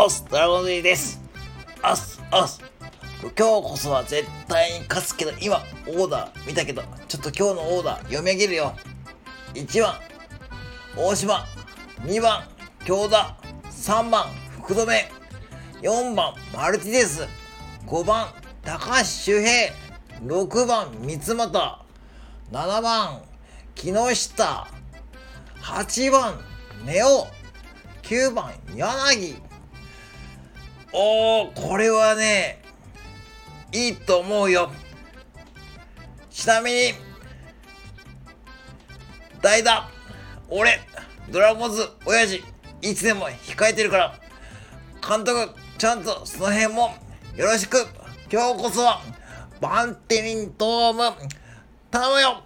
おす、ドラゴンズです。おす、おす。今日こそは絶対に勝つけど、今、オーダー見たけど、ちょっと今日のオーダー読み上げるよ。1番、大島。2番、京田。3番、福留。4番、マルティネス。5番、高橋周平。6番、三俣。7番、木下。8番、ネオ。9番、柳。おー、これはね、いいと思うよ。ちなみに、代打、俺、ドラゴンズ、親父、いつでも控えてるから、監督、ちゃんとその辺もよろしく。今日こそは、バンテリンドーム、頼むよ